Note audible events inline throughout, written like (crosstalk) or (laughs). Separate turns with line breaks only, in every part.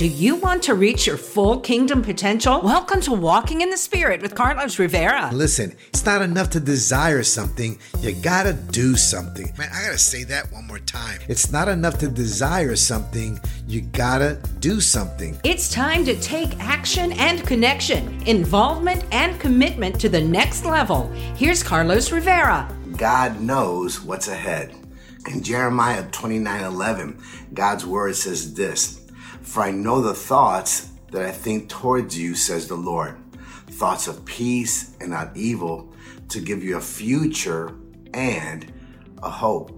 Do you want to reach your full kingdom potential? Welcome to Walking in the Spirit with Carlos Rivera.
Listen, it's not enough to desire something, you gotta do something. Man, I gotta say that one more time. It's not enough to desire something, you gotta do something.
It's time to take action and connection, involvement and commitment to the next level. Here's Carlos Rivera.
God knows what's ahead. In Jeremiah 29 11, God's word says this For I know the thoughts that I think towards you, says the Lord thoughts of peace and not evil, to give you a future and a hope.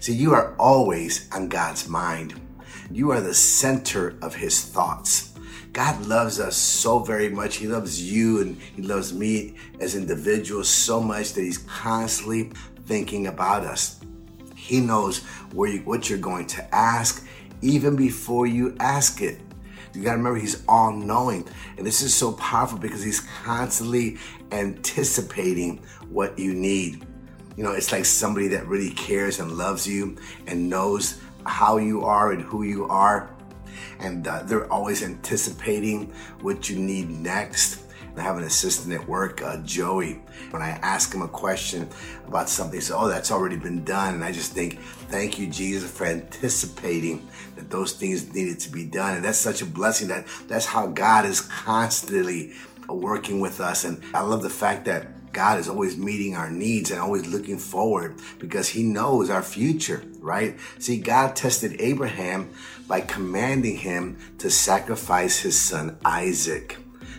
See, you are always on God's mind. You are the center of his thoughts. God loves us so very much. He loves you and he loves me as individuals so much that he's constantly thinking about us. He knows where you, what you're going to ask even before you ask it. You got to remember, he's all knowing. And this is so powerful because he's constantly anticipating what you need. You know, it's like somebody that really cares and loves you and knows how you are and who you are. And uh, they're always anticipating what you need next. I have an assistant at work, uh, Joey. When I ask him a question about something, he says, Oh, that's already been done. And I just think, Thank you, Jesus, for anticipating that those things needed to be done. And that's such a blessing that that's how God is constantly working with us. And I love the fact that God is always meeting our needs and always looking forward because he knows our future, right? See, God tested Abraham by commanding him to sacrifice his son Isaac.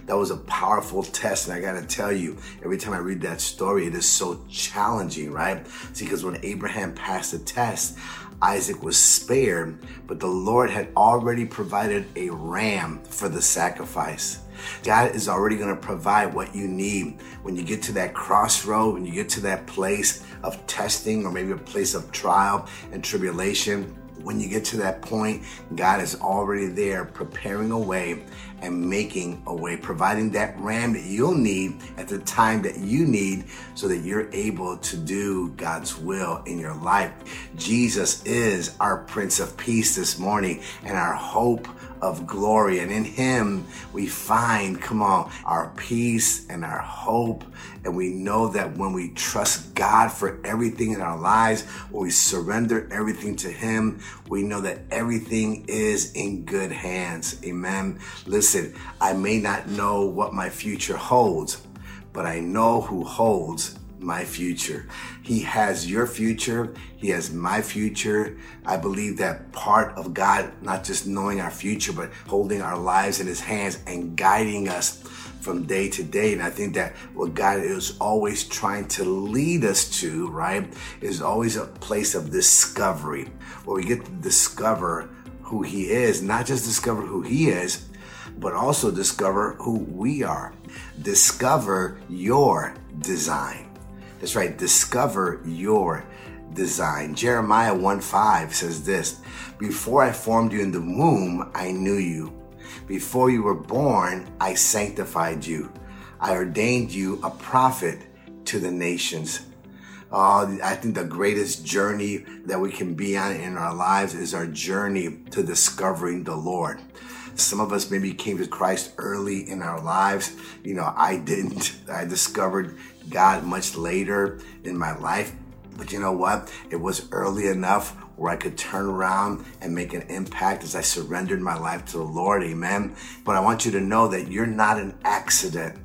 That was a powerful test. And I got to tell you, every time I read that story, it is so challenging, right? See, because when Abraham passed the test, Isaac was spared, but the Lord had already provided a ram for the sacrifice. God is already going to provide what you need when you get to that crossroad, when you get to that place of testing or maybe a place of trial and tribulation when you get to that point, God is already there preparing a way and making a way, providing that ram that you'll need at the time that you need so that you're able to do God's will in your life. Jesus is our Prince of Peace this morning and our hope of glory. And in Him, we find, come on, our peace and our hope. And we know that when we trust God for everything in our lives, when we surrender everything to Him, we know that everything is in good hands. Amen. Listen, I may not know what my future holds, but I know who holds my future. He has your future. He has my future. I believe that part of God, not just knowing our future, but holding our lives in his hands and guiding us from day to day. And I think that what God is always trying to lead us to, right, is always a place of discovery where we get to discover who he is, not just discover who he is, but also discover who we are. Discover your design. That's right, discover your design. Jeremiah 1 5 says this Before I formed you in the womb, I knew you. Before you were born, I sanctified you. I ordained you a prophet to the nations. Uh, I think the greatest journey that we can be on in our lives is our journey to discovering the Lord. Some of us maybe came to Christ early in our lives. You know, I didn't. (laughs) I discovered God much later in my life. But you know what? It was early enough where I could turn around and make an impact as I surrendered my life to the Lord. Amen. But I want you to know that you're not an accident.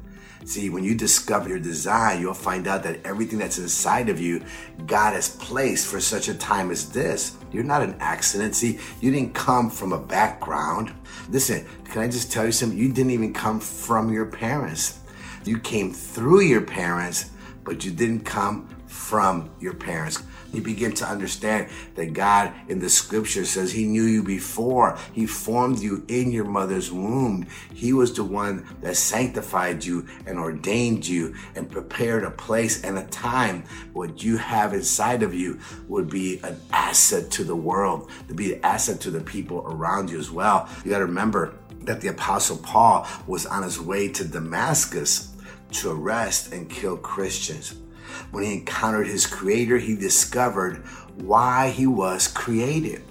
See, when you discover your design, you'll find out that everything that's inside of you, God has placed for such a time as this. You're not an accident. See, you didn't come from a background. Listen, can I just tell you something? You didn't even come from your parents. You came through your parents, but you didn't come from your parents. You begin to understand that God in the scripture says He knew you before He formed you in your mother's womb. He was the one that sanctified you and ordained you and prepared a place and a time what you have inside of you would be an asset to the world, to be an asset to the people around you as well. You got to remember that the apostle Paul was on his way to Damascus to arrest and kill Christians. When he encountered his creator, he discovered why he was created.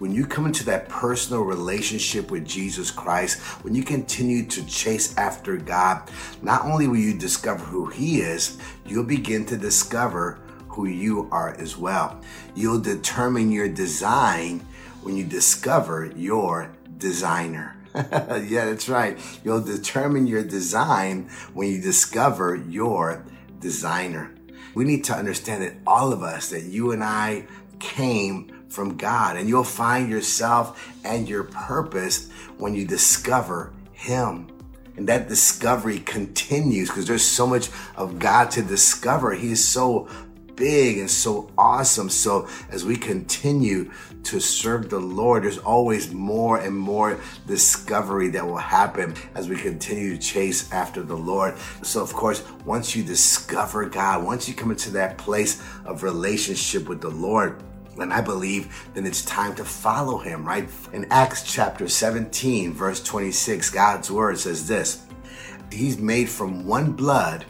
when you come into that personal relationship with Jesus Christ, when you continue to chase after God, not only will you discover who He is, you'll begin to discover who you are as well. You'll determine your design when you discover your designer. (laughs) yeah, that's right. You'll determine your design when you discover your designer. We need to understand that all of us, that you and I came from God, and you'll find yourself and your purpose when you discover Him. And that discovery continues because there's so much of God to discover. He is so big and so awesome. So as we continue to serve the Lord, there's always more and more discovery that will happen as we continue to chase after the Lord. So of course, once you discover God, once you come into that place of relationship with the Lord, and I believe then it's time to follow him, right? In Acts chapter 17, verse 26, God's word says this He's made from one blood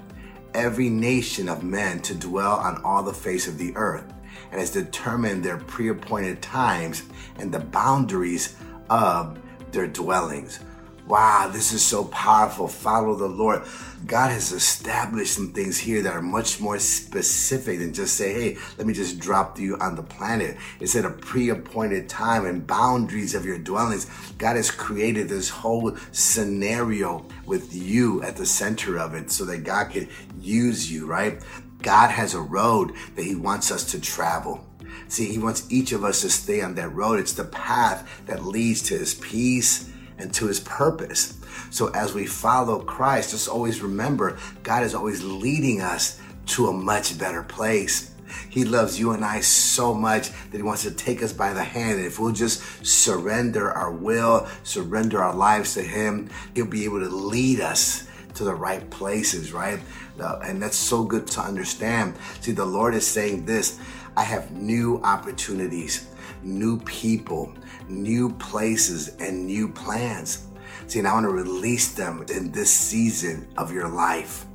every nation of men to dwell on all the face of the earth, and has determined their pre appointed times and the boundaries of their dwellings. Wow, this is so powerful. Follow the Lord. God has established some things here that are much more specific than just say, hey, let me just drop you on the planet. It's at a pre appointed time and boundaries of your dwellings. God has created this whole scenario with you at the center of it so that God could use you, right? God has a road that He wants us to travel. See, He wants each of us to stay on that road. It's the path that leads to His peace and to his purpose. So as we follow Christ, just always remember God is always leading us to a much better place. He loves you and I so much that he wants to take us by the hand. And if we'll just surrender our will, surrender our lives to him, he'll be able to lead us to the right places, right? And that's so good to understand. See, the Lord is saying this I have new opportunities, new people, new places, and new plans. See, and I want to release them in this season of your life.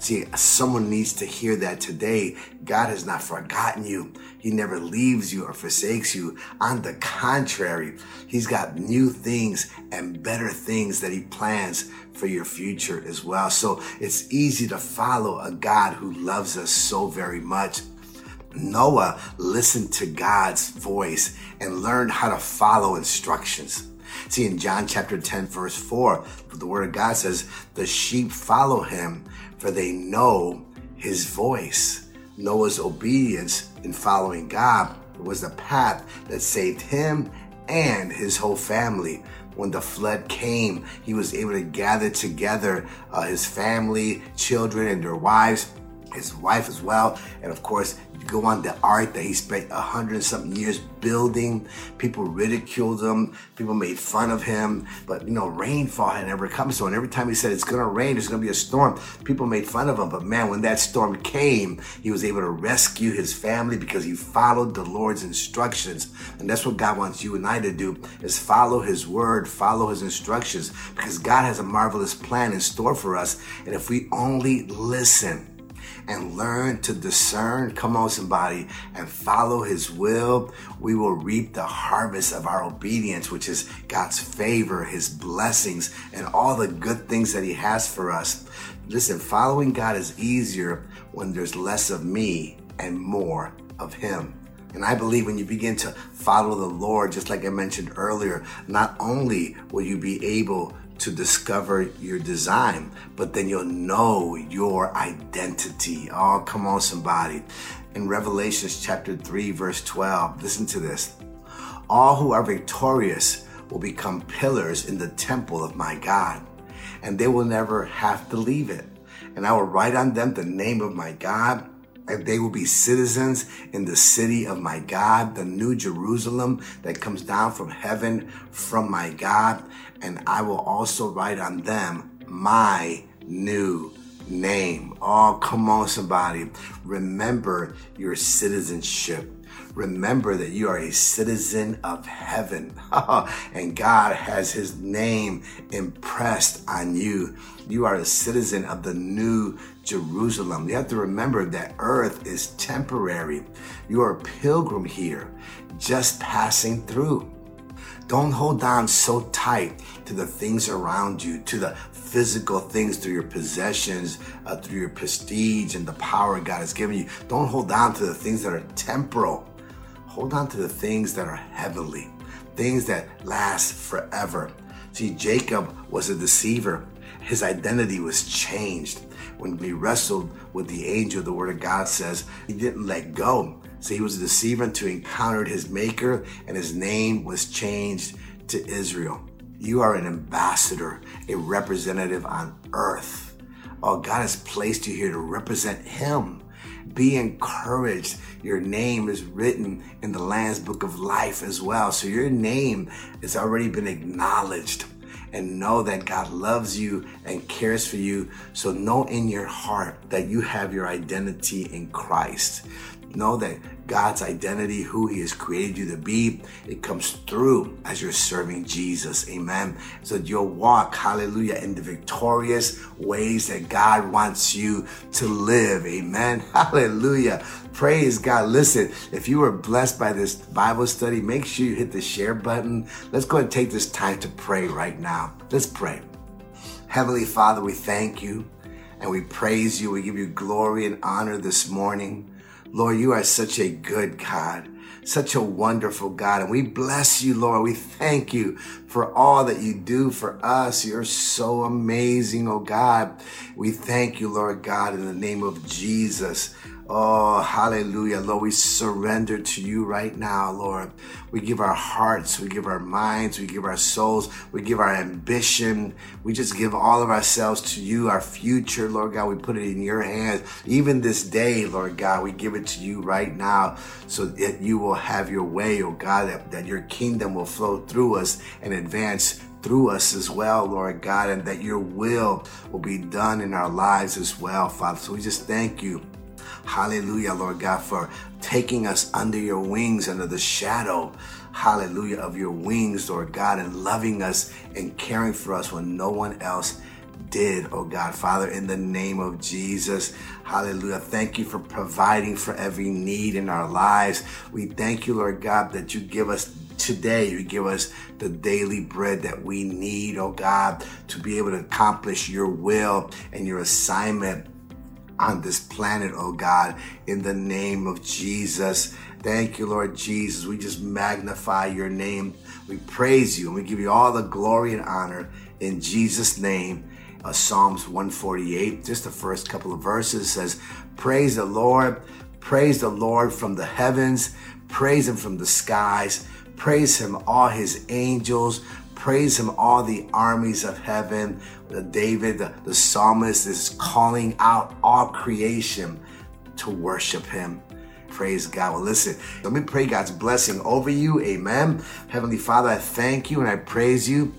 See, someone needs to hear that today. God has not forgotten you. He never leaves you or forsakes you. On the contrary, He's got new things and better things that He plans for your future as well. So it's easy to follow a God who loves us so very much. Noah listened to God's voice and learned how to follow instructions. See, in John chapter 10, verse 4, the word of God says, The sheep follow him, for they know his voice. Noah's obedience in following God was the path that saved him and his whole family. When the flood came, he was able to gather together uh, his family, children, and their wives his wife as well. And of course, you go on the ark that he spent a hundred and something years building. People ridiculed him. People made fun of him. But you know, rainfall had never come. So and every time he said it's gonna rain, there's gonna be a storm, people made fun of him. But man, when that storm came, he was able to rescue his family because he followed the Lord's instructions. And that's what God wants you and I to do is follow his word, follow his instructions, because God has a marvelous plan in store for us. And if we only listen, and learn to discern, come on, somebody, and follow His will, we will reap the harvest of our obedience, which is God's favor, His blessings, and all the good things that He has for us. Listen, following God is easier when there's less of me and more of Him. And I believe when you begin to follow the Lord, just like I mentioned earlier, not only will you be able to discover your design, but then you'll know your identity. Oh, come on, somebody. In Revelations chapter 3, verse 12, listen to this. All who are victorious will become pillars in the temple of my God, and they will never have to leave it. And I will write on them the name of my God and they will be citizens in the city of my God, the new Jerusalem that comes down from heaven from my God. And I will also write on them my new name. Oh, come on, somebody. Remember your citizenship. Remember that you are a citizen of heaven (laughs) and God has his name impressed on you. You are a citizen of the new Jerusalem. You have to remember that earth is temporary. You are a pilgrim here, just passing through. Don't hold on so tight to the things around you, to the physical things through your possessions, uh, through your prestige and the power God has given you. Don't hold on to the things that are temporal. Hold on to the things that are heavenly, things that last forever. See, Jacob was a deceiver. His identity was changed. When he wrestled with the angel, the word of God says he didn't let go. So he was a deceiver until he encountered his maker and his name was changed to Israel. You are an ambassador, a representative on earth. Oh, God has placed you here to represent him. Be encouraged. Your name is written in the Lamb's Book of Life as well. So your name has already been acknowledged and know that God loves you and cares for you. So know in your heart that you have your identity in Christ. Know that God's identity, who He has created you to be, it comes through as you're serving Jesus. Amen. So you'll walk, hallelujah, in the victorious ways that God wants you to live. Amen. (laughs) Hallelujah. Praise God. Listen, if you were blessed by this Bible study, make sure you hit the share button. Let's go and take this time to pray right now. Let's pray. Heavenly Father, we thank you and we praise you. We give you glory and honor this morning. Lord, you are such a good God, such a wonderful God. And we bless you, Lord. We thank you for all that you do for us. You're so amazing, oh God. We thank you, Lord God, in the name of Jesus. Oh, hallelujah. Lord, we surrender to you right now, Lord. We give our hearts, we give our minds, we give our souls, we give our ambition. We just give all of ourselves to you, our future, Lord God. We put it in your hands. Even this day, Lord God, we give it to you right now so that you will have your way, oh God, that, that your kingdom will flow through us and advance through us as well, Lord God, and that your will will be done in our lives as well, Father. So we just thank you Hallelujah, Lord God, for taking us under your wings, under the shadow, hallelujah, of your wings, Lord God, and loving us and caring for us when no one else did, oh God, Father, in the name of Jesus. Hallelujah. Thank you for providing for every need in our lives. We thank you, Lord God, that you give us today. You give us the daily bread that we need, oh God, to be able to accomplish your will and your assignment on this planet, oh God, in the name of Jesus. Thank you, Lord Jesus. We just magnify your name. We praise you and we give you all the glory and honor in Jesus' name. Uh, Psalms 148, just the first couple of verses says, Praise the Lord, praise the Lord from the heavens, praise him from the skies, praise him, all his angels, Praise him, all the armies of heaven. The David, the, the psalmist, is calling out all creation to worship him. Praise God. Well, listen, let me pray God's blessing over you. Amen. Heavenly Father, I thank you and I praise you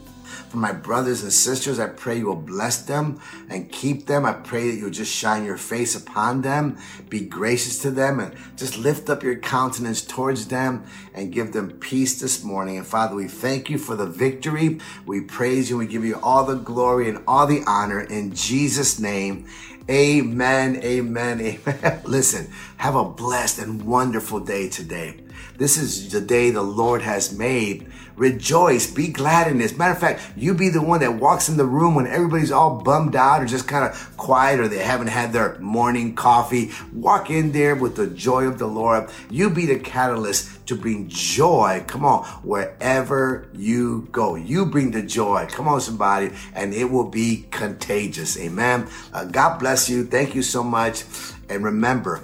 for my brothers and sisters, I pray you will bless them and keep them. I pray that you'll just shine your face upon them, be gracious to them, and just lift up your countenance towards them and give them peace this morning. And Father, we thank you for the victory. We praise you. We give you all the glory and all the honor in Jesus' name. Amen, amen, (laughs) amen. Listen, have a blessed and wonderful day today. This is the day the Lord has made. Rejoice, be glad in this. Matter of fact, you be the one that walks in the room when everybody's all bummed out or just kind of quiet or they haven't had their morning coffee. Walk in there with the joy of the Lord. You be the catalyst to bring joy. Come on, wherever you go, you bring the joy. Come on, somebody, and it will be contagious. Amen. Uh, God bless you. Thank you so much. And remember,